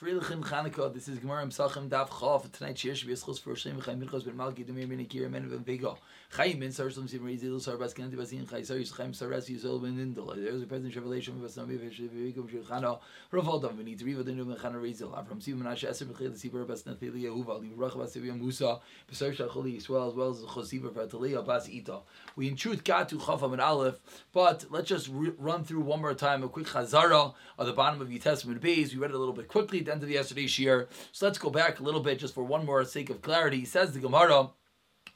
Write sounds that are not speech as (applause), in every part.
Freilichen Chanukah, this is Gemara Pesachim Daf Chav. Tonight's shir a schus for Shem Chaim Minchos Ben Malki Demir Ben Akira Men Ben Vega. Chaim Ben Sar Shem Sim Rizil Sar Bas Kanti Basin Chai Sar Yischaim Sar Ras Yisol Ben Indel. There's a present revelation of Basnami Vish Vikum Shir Chana. Raval Dam Vini Riva Den Ben Chana Rizil. Avram Siv Menashe Eser Bechil Sibur Bas Nathili Yehuva Li Rach Bas Sivia Musa Besar Shacholi Yisrael as well as Chosiva Vatalia Bas Ita. We in truth got to Chafam and Aleph, but let's just run through one more time a quick Chazara at the bottom of your Tes amud base. We read it a little bit quickly at the end of yesterday's year. So let's go back a little bit just for one more sake of clarity. He says the Gemara.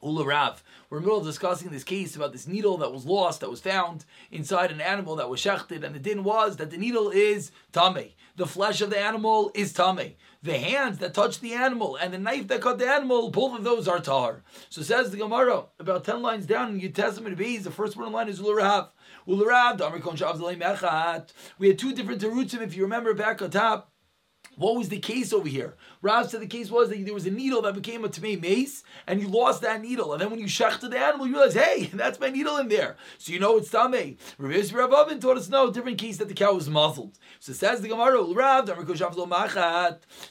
Ula Rav. We're in the middle of discussing this case about this needle that was lost, that was found inside an animal that was shechted, and the din was that the needle is tame. The flesh of the animal is tame. The hands that touch the animal and the knife that cut the animal, both of those are tar. So says the Gemara, about 10 lines down in Yud Tes amud Beis, the first one in line is Ula Rav. Ula Rav, we had two different terutzim, if you remember back on top. What was the case over here? Rav said the case was that there was a needle that became a tamei mace, and you lost that needle. And then when you shechted the animal, you realize, hey, (laughs) that's my needle in there. So you know it's tamei. Rav Rav Avin taught us no different case that the cow was muzzled. So says the Gemara, Rav,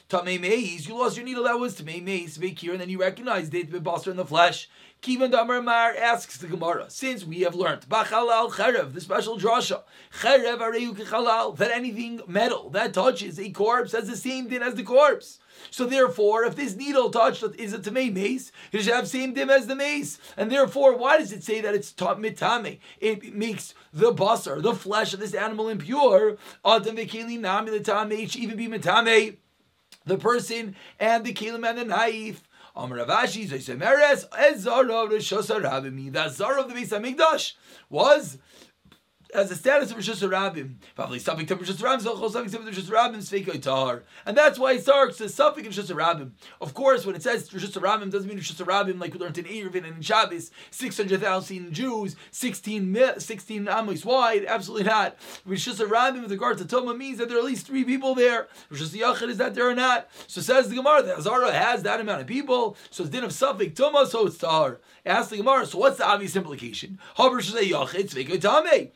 tamei mace. You lost your needle that was tamei mace, Make here, and then you recognized it, the in the flesh. Kivan Damar Mar asks the Gemara, since we have learned Bachalal Cherev, the special drasha, Cherev that anything metal that touches a corpse has the same din as the corpse. So therefore, if this needle touched is a tamei mace, it should have same dim as the mace. And therefore, why does it say that it's mitame? It makes the basar, the flesh of this animal impure. Adam v'kelim nami even be mitame. The person and the kelim and the knife. Amar Rav Ashi, Zaysemeres, Ezara, Rishasa Rabimi. The Zara of the Beis Hamikdash was as a status of reshus harabim. Probably something to reshus harabim, something to Hashanah, Sveikoi Tahar. And that's why Sark says in reshus harabim. Of course, when it says reshus harabim, doesn't mean reshus harabim like we learned in Eruvin and in Shabbos, 600,000 Jews, 16, 16 Amos wide. Absolutely not. reshus harabim with regard to Toma means that there are at least three people there. reshus harabim is that there or not. So says the Gemara, the Hazara has that amount of people, so it's din of Safek Toma, so it's Tahar. Ask the Gemara, so what's the obvious implication? Haber Shazay Sveikoi Tameh.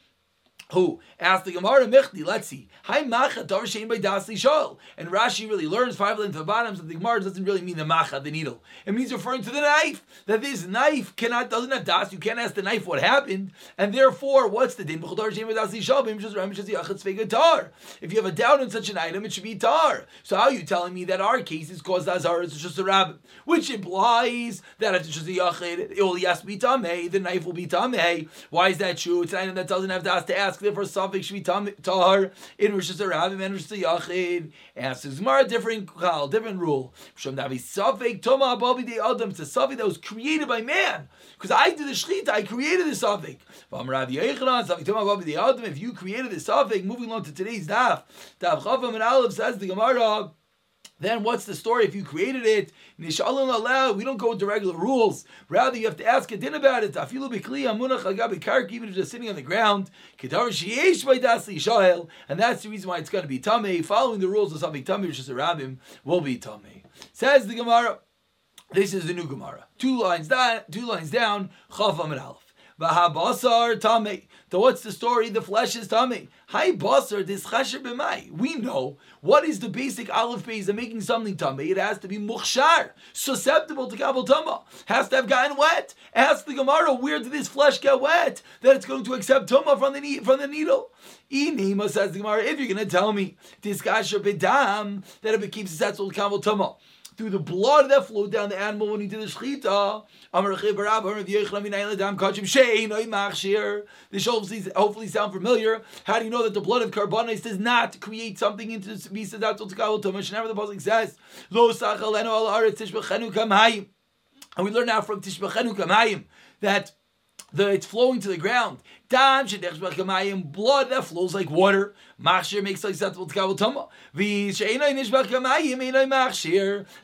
Who asked the Gemara Michti? Let's see. Hi macha dar shein by dasli shol. And Rashi really learns five length of bottoms that the Gemara doesn't really mean the macha, the needle. It means referring to the knife. That this knife cannot doesn't have das. You can't ask the knife what happened, and therefore, what's the din? If you have a doubt in such an item, it should be tar. So how are you telling me that our case is caused azar? It's just a rabbit, which implies that if it's just a yachid, it will yes be tamei. The knife will be tamei. Why is that true? It's an item that doesn't have das to ask ask therefore Safik be tahar in reshus harabim and Rosh Yachid. Asks Gemara different call, different rule. Shem Davi Safik Toma Ababi De Adam. It's a Safik that was created by man. Because I did the Shechita, I created the Safik. If you created the Safik, moving on to today's daf, Daf Chavam and Aleph says the Gemara. Then what's the story if you created it? We don't go into regular rules. Rather, you have to ask a din about it. Even if they're sitting on the ground. And that's the reason why it's going to be tummy. Following the rules of something tummy, which is a rabbim, will be tummy. Says the Gemara. This is the new Gemara. Two lines down, two lines down, Chav and Aleph. V'habasar tamei. So what's the story? The flesh is tamei. Hi basar this chasher b'mai. We know what is the basic aleph base of making something tamei. It has to be muchshar, susceptible to kabel tama. Has to have gotten wet. Ask the Gemara, where did this flesh get wet? That it's going to accept tuma from the from the needle. Inima says the Gemara, if you're going to tell me this kasher b'dam that it keeps susceptible to kabel tama through the blood that flowed down the animal when he did the shechita. This hopefully, hopefully sound familiar. How do you know that the blood of carbonates does not create something into the visa that to Whenever the pasuk says, and we learn now from tishbachenu kamayim that the, it's flowing to the ground. Dam blood that flows like water. Machshir makes it acceptable to kabel tuma.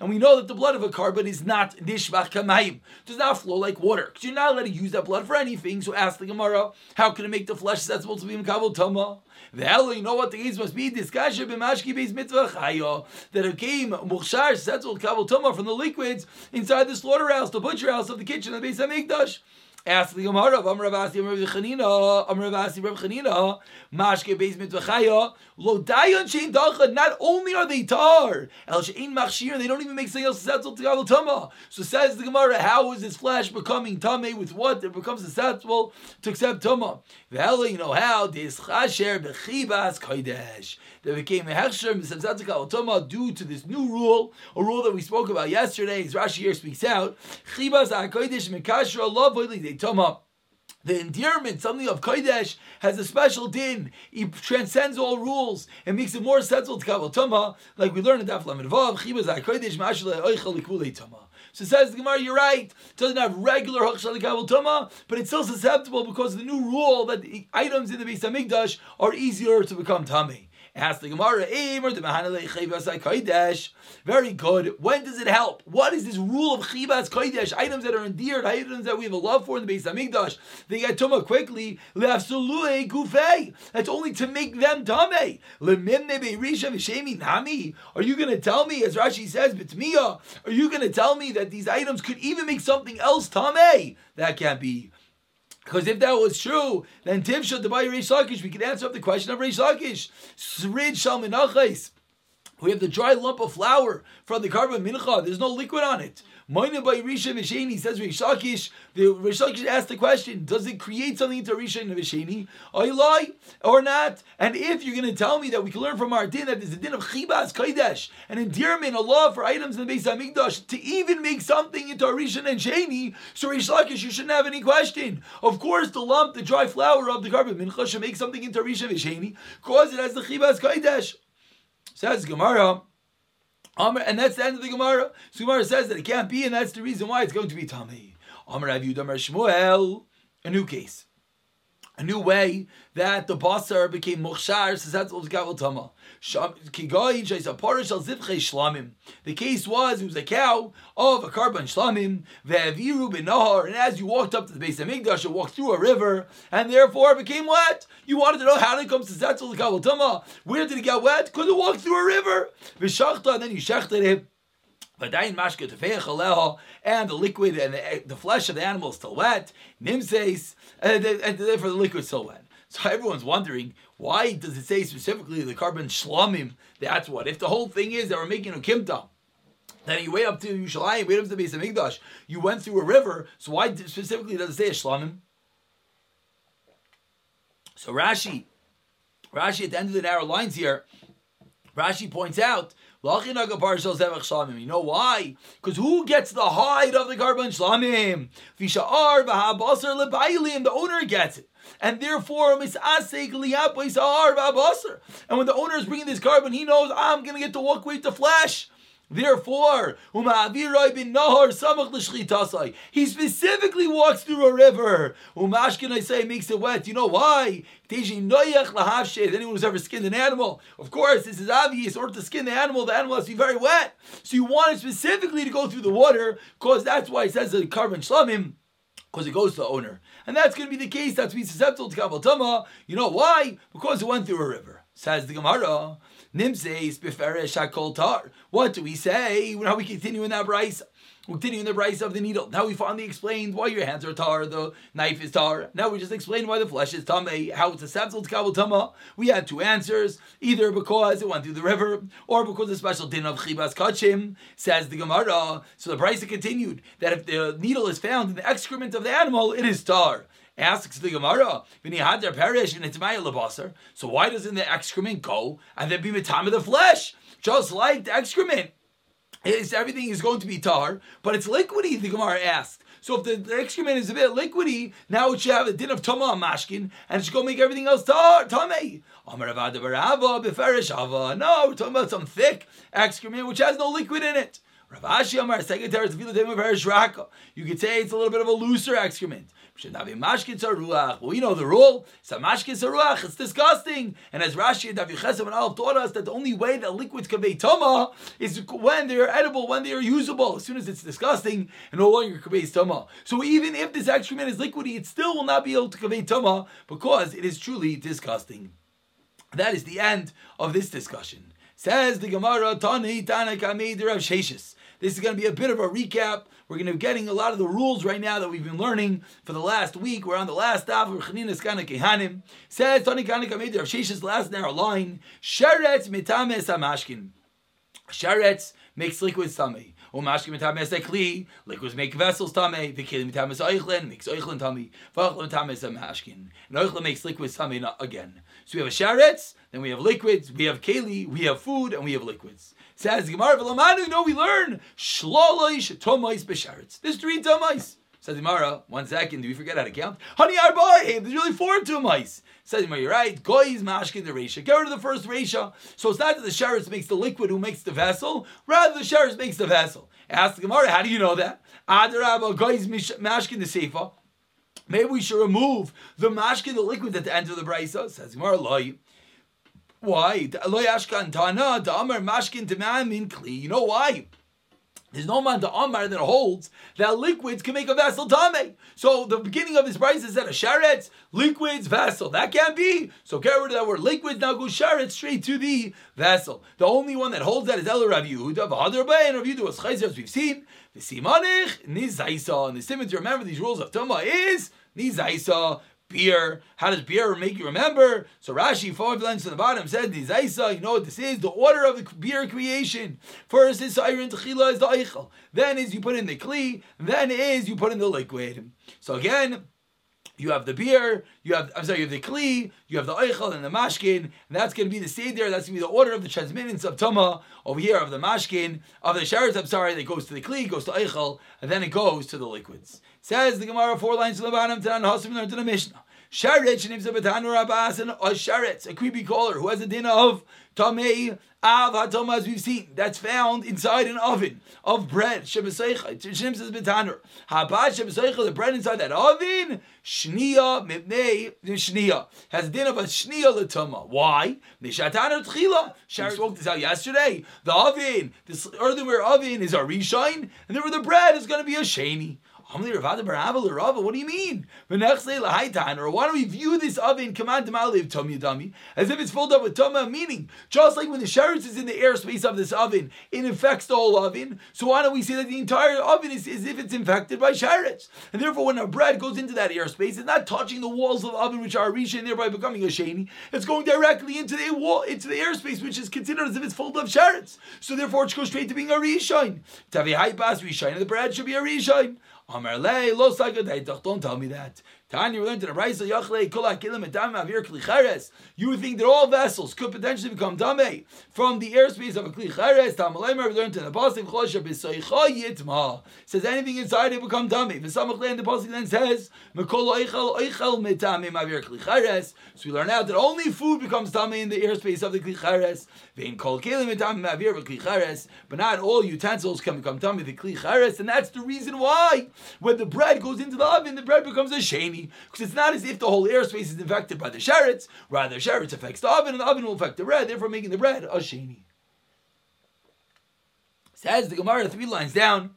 And we know that the blood of a korban is not nishbach kamayim. Does not flow like water. Because you're not allowed to use that blood for anything. So ask the Gemara, how can it make the flesh acceptable to be in kabel tuma? The hell, you know what the case must be? Kasha b'mashki beis mitzvah that it came muchshar settled kabel tuma from the liquids inside the slaughterhouse, the butcher house of the kitchen of the Beis Hamikdash. Ask the Gemara Amr Avasi Amr Chanina, Amr Avasi Rav Chanina, Mashke Beis Mitvachaya, Lo Dayan Shein Dacha. Not only are they tar, El Shein Machshir, they don't even make something else susceptible to Gavel Tama. So says the Gemara, how is this flesh becoming Tame with what? It becomes susceptible to accept Tama. Well, you know how? This Chasher Bechibas Kodesh. They became a Hechsher susceptible to Gavel Tama due to this new rule, a rule that we spoke about yesterday, as Rashi here speaks out. Chibas HaKodesh Mekasher Allah they tama. The endearment, something of Kodesh, has a special din. It transcends all rules and makes it more sensible to Kabbalah Tama, like we learned in Daf Lamed Vav, Chibaz HaKodesh, Mashal Oichel Tama. So says the Gemara, you're right. It doesn't have regular Hakshal Tama, but it's still susceptible because of the new rule that items in the Beis Hamikdash are easier to become Tameh. Ask the Gemara, very good. When does it help? What is this rule of Chibas Kodesh? Items that are endeared, items that we have a love for in the Beis Hamikdash. They get tuma quickly. That's only to make them tame. Are you going to tell me, as Rashi says, Bitmiya, are you going to tell me that these items could even make something else tame? That can't be. Because if that was true, then Tivsha to buy Reish Lakish, we could answer up the question of Reish Lakish. Srid Shalminachais. We have the dry lump of flour from the korban mincha. There's no liquid on it. Moina by Risha Visheni says Reish Lakish. The Reish Lakish asked the question: Does it create something into Risha and you lie or not? And if you're going to tell me that we can learn from our din that there's a din of chibas kodesh, an endearment, a love for items in the Beis Hamikdash to even make something into Risha and Sheni, so Reish Lakish, you shouldn't have any question. Of course, the lump, the dry flour of the korban mincha should make something into Risha and Visheni, cause it has the chibas kodesh. Says Gemara and that's the end of the Gemara. So Gemara says that it can't be, and that's the reason why it's going to be Tami. Amar Aviud Amar Shmuel, a new case. A new way that the basar became mukhshar, so that's tama. The case was it was a cow of a korban shlamim ve'aviru b'nahar, and as you walked up to the base of Migdash, you walked through a river, and therefore it became wet. You wanted to know how did it come to gavel tama? Where did it get wet? Because it walked through a river. V'shachta, and then you shechted it. And the liquid and the, the, flesh of the animal is still wet. Nimseis, uh, and, and therefore the liquid is still wet. So everyone's wondering why does it say specifically the korban shlamim? That's what. If the whole thing is that we're making a kimta, then you wait up to Yerushalayim, wait up to of Migdash. You went through a river, so why specifically does it say a shlamim? So Rashi, Rashi at the end of the narrow lines here, Rashi points out you know why? Because who gets the hide of the korban shlamim? The owner gets it. And therefore, and when the owner is bringing this korban, he knows I'm going to get to walk with the flesh. Therefore, he specifically walks through a river. Umashkin, I say, makes it wet. You know why? Anyone who's ever skinned an animal, of course, this is obvious. In order to skin the animal, the animal has to be very wet. So you want it specifically to go through the water, because that's why it says the korban shlamim, because it goes to the owner. And that's going to be the case. That's be susceptible to Kabbalah Tama. You know why? Because it went through a river. Says the Gemara. Nimseis beferesh hakol tar. What do we say? How we continue in that rice? We continue in the rice of the needle. Now we finally explained why your hands are tar, the knife is tar. Now we just explained why the flesh is tamei, how it's susceptible to kabul tama. We had two answers, either because it went through the river, or because the special din of chibas kachim, says the Gemara. So the price continued that if the needle is found in the excrement of the animal, it is tar. Asks the Gemara, "V'nihadar perish and it's labasar." So why doesn't the excrement go and then be mitam of the flesh, just like the excrement? Is everything is going to be tar, but it's liquidy. The Gemara asked. So if the, the, excrement is a bit liquidy, now it should have a din of tama mashkin, and it should go make everything else tar tame. No, we're talking about some thick excrement which has no liquid in it. You could say it's a little bit of a looser excrement. We know the rule. It's disgusting. And as Rashi and Davi Chesed and Aleph taught us that the only way that liquids convey tama is when they are edible, when they are usable. As soon as it's disgusting, and no longer conveys tama. So even if this excrement is liquidy, it still will not be able to convey tama because it is truly disgusting. That is the end of this discussion. Says the Gemara, Tani Tanakami Rav Sheshis. This is going to be a bit of a recap. We're going to be getting a lot of the rules right now that we've been learning for the last week. We're on the last daf of Chanina's Kana Kehanim. Says Tony Kana Kamed Rav Shesha's last narrow line. Sheretz mitames amashkin. Sheretz makes liquid tummy. Umashkin mitames kli. Liquids make vessels tummy. V'kilim mitames oichlin makes oichlin tummy. V'oichlin mitames amashkin. And oichlin makes liquid tummy again. So we have a sheretz, then we have liquids, we have keli, we have food, and we have liquids. Says Gemara V'lamanu, no, we learn shlolish tomais b'sheretz. There's three tomais. Says Gemara, one second, do we forget how to count? Honey arbaim, there's really four tomais. Says Gemara, you're right. Goy mashkin the resha. Get rid of the first resha. So it's not that the sheretz makes the liquid who makes the vessel, rather the sheretz makes the vessel. Ask the Gemara, how do you know that? Adarabba goy mashkin the seifa. Maybe we should remove the mashkin, the liquid at the end of the brisa. Says Gemara. Why? Loy ashkan tana da'amar mashkin in kli. You know why? There's no man to Amar that holds that liquids can make a vessel tame. So the beginning of this price is that a sharetz, liquids, vessel. That can't be. So get rid of that word liquids, now go sharetz straight to the vessel. The only one that holds that is El Rav Yehuda, V'Hadar and Rav Yehuda was Chayzer, as we've seen. V'Simanich, Nizaisa. And the simon to remember these rules of Tumah is Nizaisa beer. How does beer make you remember? So Rashi, five lines to the bottom, said the Zaisa, you know what this is? The order of the beer creation. First is Siren Techila is the Eichel. Then is you put in the Kli. Then is you put in the liquid. So again, you have the beer, you have I'm sorry, you have the kli, you have the eichel and the mashkin, and that's going to be the seder. That's going to be the order of the transmittance of tuma over here of the mashkin of the sheretz. I'm sorry, that goes to the kli, goes to eichel, and then it goes to the liquids. Says the Gemara four lines to the bottom to the Hasim to the Mishnah. Sharetz names of Betanur Abbas and a Sharetz, a creepy caller who has a dinner of Tamei Av Hatoma, as we've seen, that's found inside an oven of bread. Shebeseicha. Shem says Betanur. Habad Shebeseicha, the bread inside that oven, Shnia Mibnei Shnia. Has a din of a Shnia Latoma. Why? Nishatanur Tchila. Sharetz spoke this out yesterday. The oven, this earthenware oven is a Rishine, and therefore the bread is going to be a Shani. What do you mean? Or why don't we view this oven command as if it's filled up with tama? Meaning, just like when the sheretz is in the airspace of this oven, it infects the whole oven. So why don't we say that the entire oven is as if it's infected by sheretz? And therefore, when a bread goes into that airspace, it's not touching the walls of the oven, which are reaching thereby becoming a sheni. It's going directly into the wall, into the airspace, which is considered as if it's filled of sheretz. So therefore, it goes straight to being a rishon. To have a high pass rishon, and the bread should be a rishon. Don't tell me that. Tanya, we learned in Raisa Yachle Kula Kilim Edam Avir Kli You would think that all vessels could potentially become dame from the airspace of a Kli Cheres. Tamalemer, we learned in the Pasuk Chosha B'Soicha Yitma. Says anything inside it become dame. V'Samach the Pasuk then says Mekol Oichel Oichel Metamim Avir Kli Cheres. So we learn out that only food becomes dame in the airspace of the Kli Cheres. Vein Kol Kilim Edam Avir Kli Cheres. But not all utensils can become dame the Kli Cheres, and that's the reason why when the bread goes into the oven, the bread becomes a sheni because it's not as if the whole airspace is infected by the sheretz. Rather, the sheretz affects the oven, and the oven will affect the bread, therefore making the bread a sheni. Says the Gemara three lines down.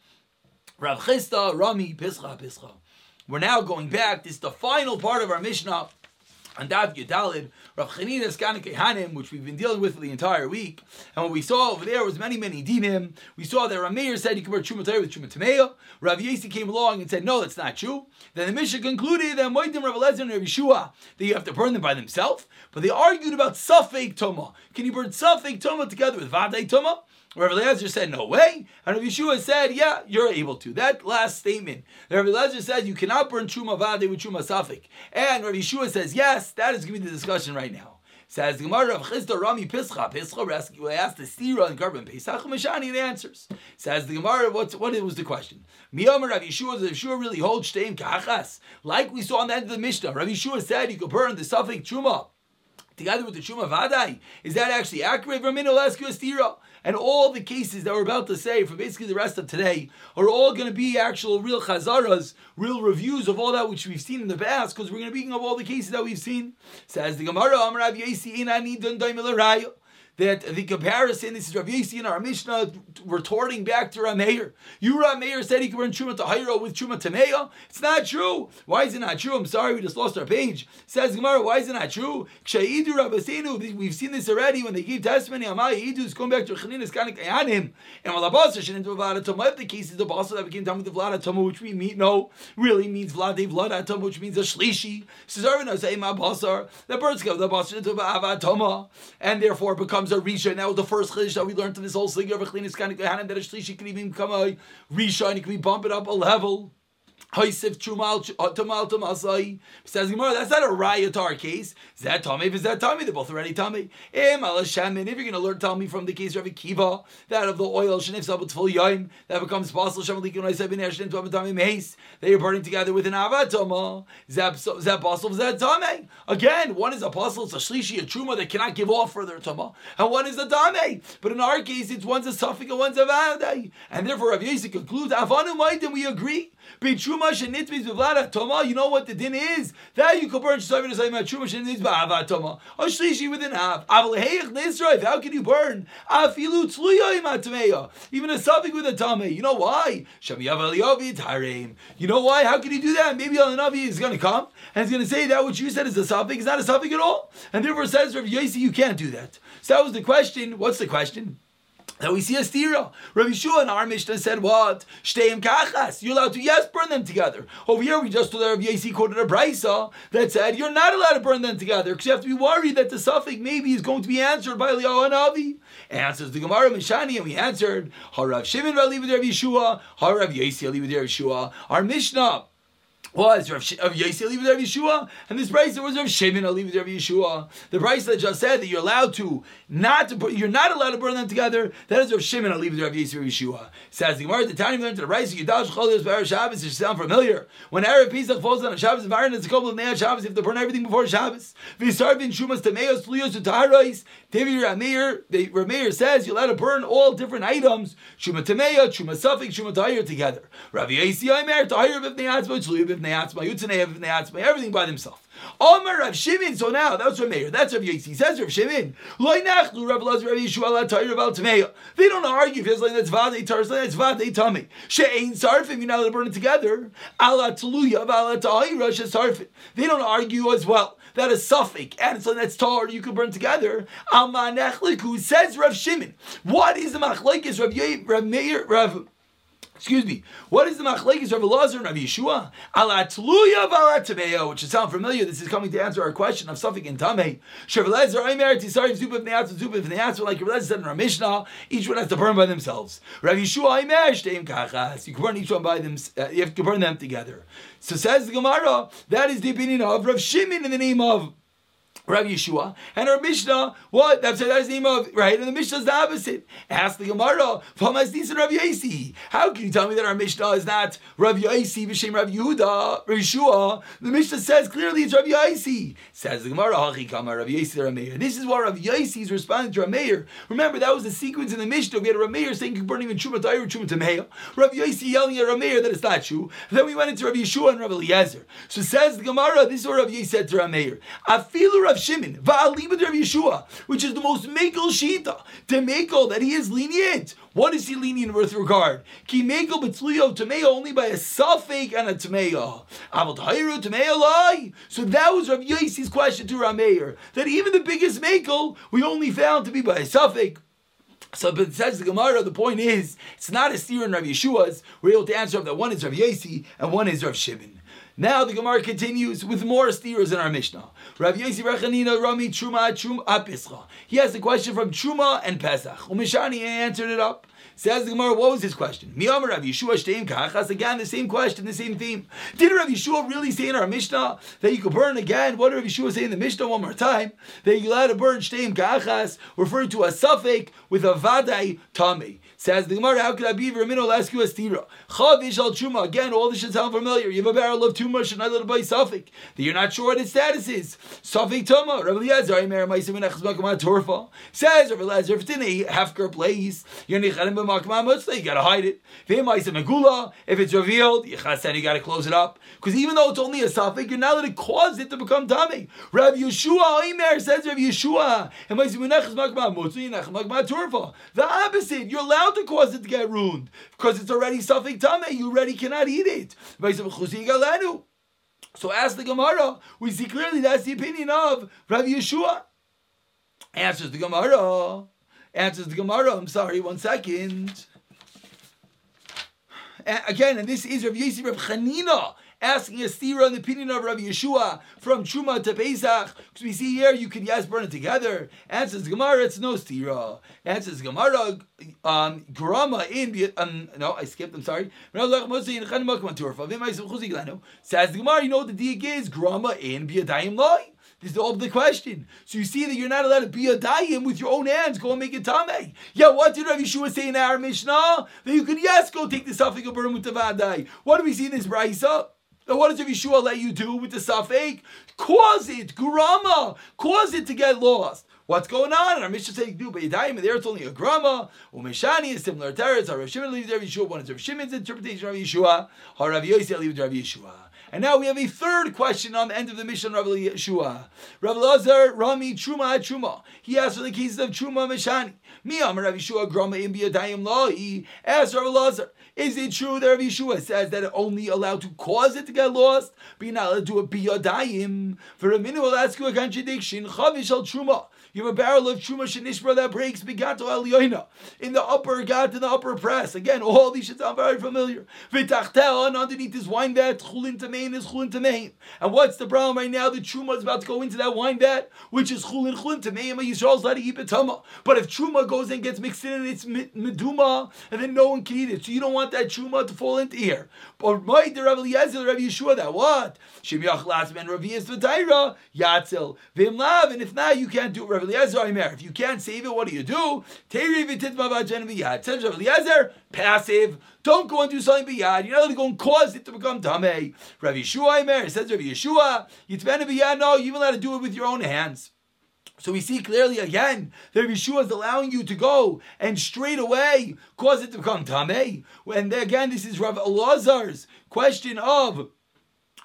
Rav Chisda, Rami, Pischa, Pischa. We're now going back. This is the final part of our Mishnah on Daf Yud Daled, Rav Chanina's Hanim, which we've been dealing with for the entire week. And what we saw over there was many, many dinim. We saw that Rameir said you can wear Truma with Truma Tameya. Rav Yesi came along and said, no, that's not true. Then the Mishnah concluded that Moedim Rav Lezer and Rav Yeshua, that you have to burn them by themselves. But they argued about Safek Toma. Can you burn Safek Toma together with Vadei Toma? Rav Eliezer said, no way. And Rav Yeshua said, yeah, you're able to. That last statement. Rav Eliezer says you cannot burn Truma Vade with Truma Safik. And Rav Yeshua says, yes, that is going to be the discussion right now. Says the Gemara of Chisda Rami Pischa. Pischa asked the Stira and Karban Pesach Mashani and answers. Says the Gemara, what, what was the question? Miyamar Rav Yeshua, does Yeshua really hold Shteim Kachas? Like we saw on the end of the Mishnah, Rav Yeshua said you could burn the Safik Truma together with the Truma Vadai. Is that actually accurate? And all the cases that we're about to say for basically the rest of today are all going to be actual real chazaras, real reviews of all that which we've seen in the past, because we're going to be of all the cases that we've seen. Says the Gemara, that the comparison, this is Rav Yisi in our Mishnah retorting back to Rameir. You Rameir said he could burn to Hayro with Truma to Meya. It's not true. Why is it not true? I'm sorry, we just lost our page. Says Gemara, why is it not true? We've seen this already when they gave testimony. Amai Idu is going back to Chanin Kanik Ayanim. And Malabasa Shin Vlada Toma. The case is the boss that became Tamid the Toma, which we meet, no, really means Vlade Vlada which means a Shlishi. Says Arvina say Ma Basar. The birds go the Basar into Ava Toma, and therefore becomes a Risha. And that was the first Chiddush that we learned in this whole Slinger of Chanin Kanik Ayanim that a Shlishi can even become a Risha and it can be bumped up a level. Hoisif Chumal Tamal Tamasai. Says Gemara, that's not a our case. That Tommy? Is that Tommy? They're both already Tommy. Shamin. If you're going to learn Tommy from the case of Kiva, that of the oil Shanif Sabat full Yaim, that becomes possible Shamal Likun Isabin Ershin to Tommy Mace. They are burning together with an Avatoma. Zap Apostle Zap Tommy. Again, one is apostle, it's a Shlishi, a Truma that cannot give off further Toma, and one is a Dame. But in our case, it's one's a Safek and one's a Vade. And therefore, Rav Yisik concludes, Avanu Maidim, we agree. Be Truma shenitmis b'vlada toma. You know what the din is? That you could burn shesavim to say truma shenitmis b'avat toma. Or shlishi within half. Aval heich nisraif. How can you burn? Afilu tzluya imatmeya. Even a suffix with a tame. You know why? Shamiyav aliyavi tareim. You know why? How can you do that? Maybe Al Navi is going to come and he's going to say that what you said is a suffix is not a suffix at all, and therefore says Rav Yosi, you can't do that. So that was the question. What's the question? Now we see a stira. Rabbi Shua in our Mishnah said what? Shteim kachas. You're allowed to yes burn them together. Over here we just told Rabbi Yasi quoted a brisa that said you're not allowed to burn them together because you have to be worried that the suffix maybe is going to be answered by Eliyahu Hanavi. Answers the Gemara Mishani and we answered Harav Shimon Rabbi Yeshua, Harav Yasi Rabbi Yeshua. Our Mishnah was Rav, Sh- Rav with Rav Yeshua, and this price was Rav Shimon with Rav Yeshua. The price that just said that you're allowed to not to you're not allowed to burn them together. That is Rav Shimon with Rav Yossi Rav Yeshua. Says the Gemara the time learned to the price you dash cholios b'erev Shabbos. It sound familiar. When Erev Pesach falls on a Shabbos environment, it's a couple of Nea Shabbos. Have to burn everything before Shabbos. V'sarvin shumas tameos fluyos utaharos. Tevi Rameir. The Rameir says you're allowed to burn all different items. Shuma tameya, shuma safik, shuma tahir together. Rav Yossi Aimer tahir b'vnei atzma, tzluy everything by themselves. Omer Rav Shimon. So now that's Rav Meir. That's Rav Yossi. Says Rav Shimon. Loy nachlu Rav Lazar Rav Yeshua la tameya. They don't argue if it's like that's vadei tar, that's vadei tami. She'ain sarfim. You're not allowed to burn it together. Ala tluya v'ala sarfim. They don't argue as well That is suffix and so that's tar you could burn together. Amanechliku says Rav Shimon. What is the machlekes Rav Rav Meir Rav? Excuse me. What is the machlekes Rav Elazar and Rav Yeshua? Alatluya v'alatameo, which should sound familiar. This is coming to answer our question of suffix and tamei. Rav Elazar, Aimer, Tisar, Zubav, Neatz, Zubav, like Rav Elazar said in our Mishnah, each one has to burn by themselves. Rav Yeshua, Aimer, Shteim Kachas. You can burn each one by them. Uh, you have to burn them together. So says the Gemara, that is the opinion of Rav Shimon in the name of Rav Yeshua, and our Mishnah, what? That's, that's the name of, right? And the Mishnah is the opposite. Ask the Gemara, Rav. How can you tell me that our Mishnah is not Rav Yesi, B'Shem Rav Yehuda, Rav Yeshua? The Mishnah says clearly it's Rav Yesi. Says the Gemara, Hachi Kama Rav Rameir. This is what Rav Yesi is responding to Rameir. Remember, that was the sequence in the Mishnah. We had Rameir saying you can burn even Truma Tayyur, Truma Tameya. Rav Yesi yelling at Rameir that it's not true. Then we went into Rav Yeshua and Rav Eliezer. So says the Gemara, this is what Rav Yesi said to Rameir. Afilu Rav Shimon, Va'alibad Rav Yeshua, which is the most mekel shita, to mekel that he is lenient. What is he lenient with regard? Ki mekel betzliyo tameo only by a suffix and a tameo. Aval tahiru tameo lie. So that was Rav Yoshi's question to Rameir, that even the biggest mekel we only found to be by a suffix. So, but says the Gemara, the point is, it's not a steer in Rav Yeshua's. We're able to answer that one is Rav Yosi and one is Rav Shimon. Now the Gemara continues with more steers in our Mishnah. Rav Yosi Rechanina Rami Truma Truma. He has a question from Truma and Pesach. Umishani answered it up. Says the Gemara, what was his question? Miyamar Rav Yeshua Shteim Kachas. Again, the same question, the same theme. Did Rav Yeshua really say in our Mishnah that you could burn again? What did Rav Yeshua say in the Mishnah one more time? That you allowed to burn Shteim Kachas, referring to a suffix with a vadai tami. Says the Gemara, how could I be Vermino ask you a stira? Chavish al Truma. Again, all this should sound familiar. You have a barrel of Tumah Shanayla by Safek, that you're not sure what its status is. Safek Tumah, Rabbi Eliezer, says Rabbi Eliezer, if it's in a Hefker place, you're Nichalim You gotta hide it. If it's revealed, you gotta close it up. Because even though it's only a Safek, you're to cause it to become Tami. Rabbi Yeshua, Imer says Rabbi Yeshua, the opposite, you're allowed to cause it to get ruined because it's already Safek Tame. You already cannot eat it. So ask the Gemara. We see clearly that's the opinion of Rabbi Yeshua. Answers the Gemara. Answers the Gemara. I'm sorry, one second. And Again, and this is Rabbi Yossi Rabbi Chanina asking a stira on the opinion of Rabbi Yeshua from Truma to Pesach. Because we see here you can yes burn it together. Answers Gemara, it's no stira. Answers Gemara, um, Grama in um, no, I skipped. I'm sorry. Says the Gemara, you know what the dig is? Grama in Biadayim Lai. This is all the question. So you see that you're not allowed to be a daim with your own hands. Go and make it tame. Yeah, what did Rav Yeshua say in our Mishnah? That you can yes go take the suffix of Baramutavadai. What do we see in this brisa? Now, what does Yeshua let you do with the safek? Cause it, grama, cause it to get lost. What's going on? And our Mishnah saying do, but Yadayim, there it's only a grama. Umeshani is similar teretz. Our Rav Shimon leaves Rav Yeshua. One is Rav Shimon's interpretation of Yeshua. Our Rav Yosef leaves Rav Yeshua. And now we have a third question on the end of the mission, Rav Yeshua. Rav Lazar, Rami, Truma, Truma. He asked for the cases of Truma, Meshani. Mi Amar Rav Yeshua, Grama, Imbi, Yadayim, La'i. Asked Rav Lazar. Is it true that Rav Yeshua says that only allowed to cause it to get lost, but not allowed to do it biyadayim? For a minute, we'll ask you a contradiction. Chavish al truma. You have a barrel of truma shenishbra that breaks begato elyoina in the upper gat in the upper press. Again, all these should sound very familiar. V'tachtel and underneath this wine vat chulin tamein is chulin tamein. And what's the problem right now? The truma is about to go into that wine vat, which is chulin chulin tamein. Yisrael's letting eat tama. But if truma goes and gets mixed in, and it's meduma, and then no one can eat it. So you don't want that truma to fall into here. But my the Rabbi Eliezer, Rabbi Yeshua, that what? Shemiach last man Rabbi Yisvatayra Yatzel Vimlav. And if not, you can't do it. Eliezer, If you can't save it, what do you do? Eliezer, passive. Don't go and do something biyad. You're not going to go and cause it to become tamei. Rabbi Yeshua Aimer says Rabbi Yeshua, Yitzben biyad. No, you even allowed to do it with your own hands. So we see clearly again that Yeshua is allowing you to go and straight away cause it to become tamei. And again, this is Rav Elazar's question of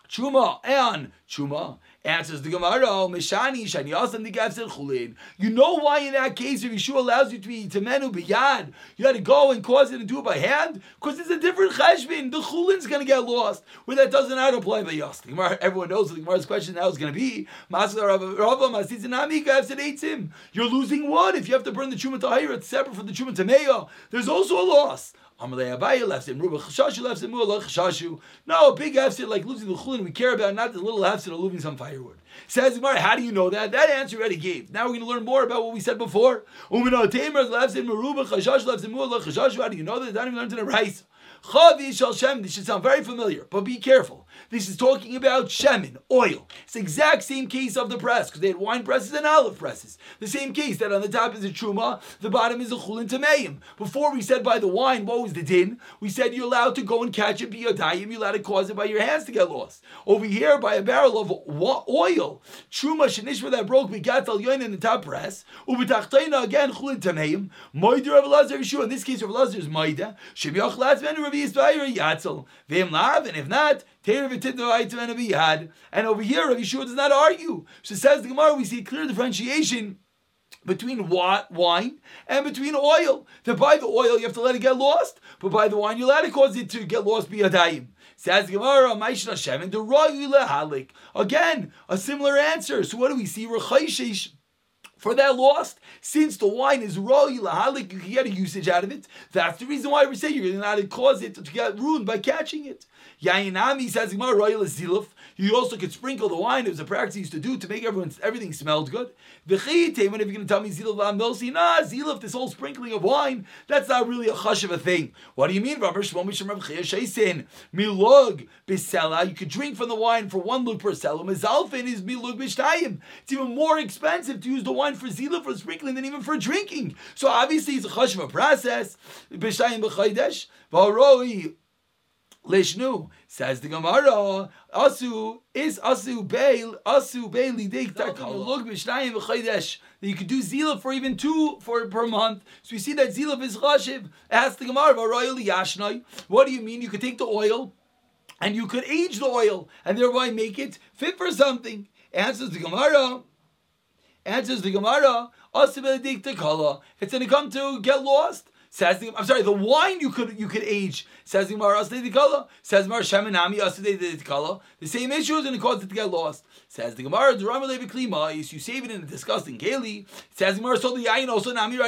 Chuma and Chuma. Answers the Gemara, oh, Mishani, Shani Asan the Chulin. You know why in that case if Yeshua allows you to be Temenu Biyad, you had to go and cause it and do it by hand? Because it's a different cheshbin. The Chulin's going to get lost. Where that doesn't not apply by Yas. Everyone knows the Gemara's question now is going to be. You're losing what? If you have to burn the Chuma Tahira, it's separate from the Chuma Tameya. There's also a loss. Amalei Abaye left him. Ruba Chashashu left him. Mu'alach Chashashu. No, big hefsid like losing the chulin we care about, not the little hefsid of losing some firewood. Says Gemara, how do you know that? That answer already gave. Now we're going to learn more about what we said before. Umino Tamer left him. Ruba Chashashu left him. Mu'alach Chashashu. How do you know that? That even learned in a rice. Chavi Shal Shem. This should sound very familiar, but be careful. This is talking about shemen, oil. It's the exact same case of the press, because they had wine presses and olive presses. The same case that on the top is a truma, the bottom is a chulin tameim. Before we said by the wine, what was the din? We said you're allowed to go and catch it biyadayim, you're allowed to cause it by your hands to get lost. Over here, by a barrel of oil, truma shenishma that broke begat al in the top press, ubitachtayna again chulin tameim, moider of Lazar Yeshua. In this case, of Lazar is moida. Shemiach latzmen Rav Yisrael yatzel. Vim lav, and if not, and over here, Rav Yeshua does not argue. So says the Gemara, we see clear differentiation between wine and between oil. That by the oil you have to let it get lost, but by the wine you let it cause it to get lost biyadayim. Says Gemara, Maishna Shemin, the Halik. Again, a similar answer. So what do we see? for that lost, since the wine is raw, you can get a usage out of it. That's the reason why we say you're not to cause it to get ruined by catching it. Yainami says royal ziluf. You also could sprinkle the wine. It was a practice he used to do to make everyone everything smelled good. V'chite, when if you're going to tell me ziluf milsi, nah, ziluf, this whole sprinkling of wine, that's not really a hush of a thing. What do you mean, Rabbi Shmuel Mishram Rav Shaisin? Milug bisela. You could drink from the wine for one lug per sela. Mizalfin is milug bishtayim. It's even more expensive to use the wine for ziluf for sprinkling than even for drinking. So obviously it's a hush of a process. Bishtayim b'chaydesh. Lishnu says the Gemara. Asu is asu beil asu beili dig Look b'shnayim v'chaydesh. That you could do zila for even two for per month. So we see that zila is chashiv. Ask the Gemara. Yashnai. What do you mean? You could take the oil and you could age the oil and thereby make it fit for something. Answers the Gemara. Answers the Gemara. It's going to come to get lost. Says the, I'm sorry, the wine you could you could age. Says the Gemara Says Mar Sheminami The same issue is going to cause it to get lost. Says the Gemara. You save it in a disgusting keli. Says the Gemara So the Yain also Nami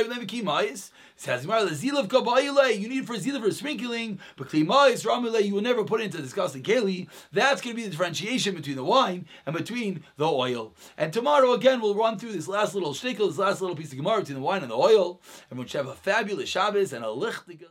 Says the zeal of you need for zeal for sprinkling, but klimais ramile, you will never put into disgusting keli. That's going to be the differentiation between the wine and between the oil. And tomorrow again, we'll run through this last little shtickle, this last little piece of gemara between the wine and the oil, and we'll have a fabulous Shabbos and a lichtige.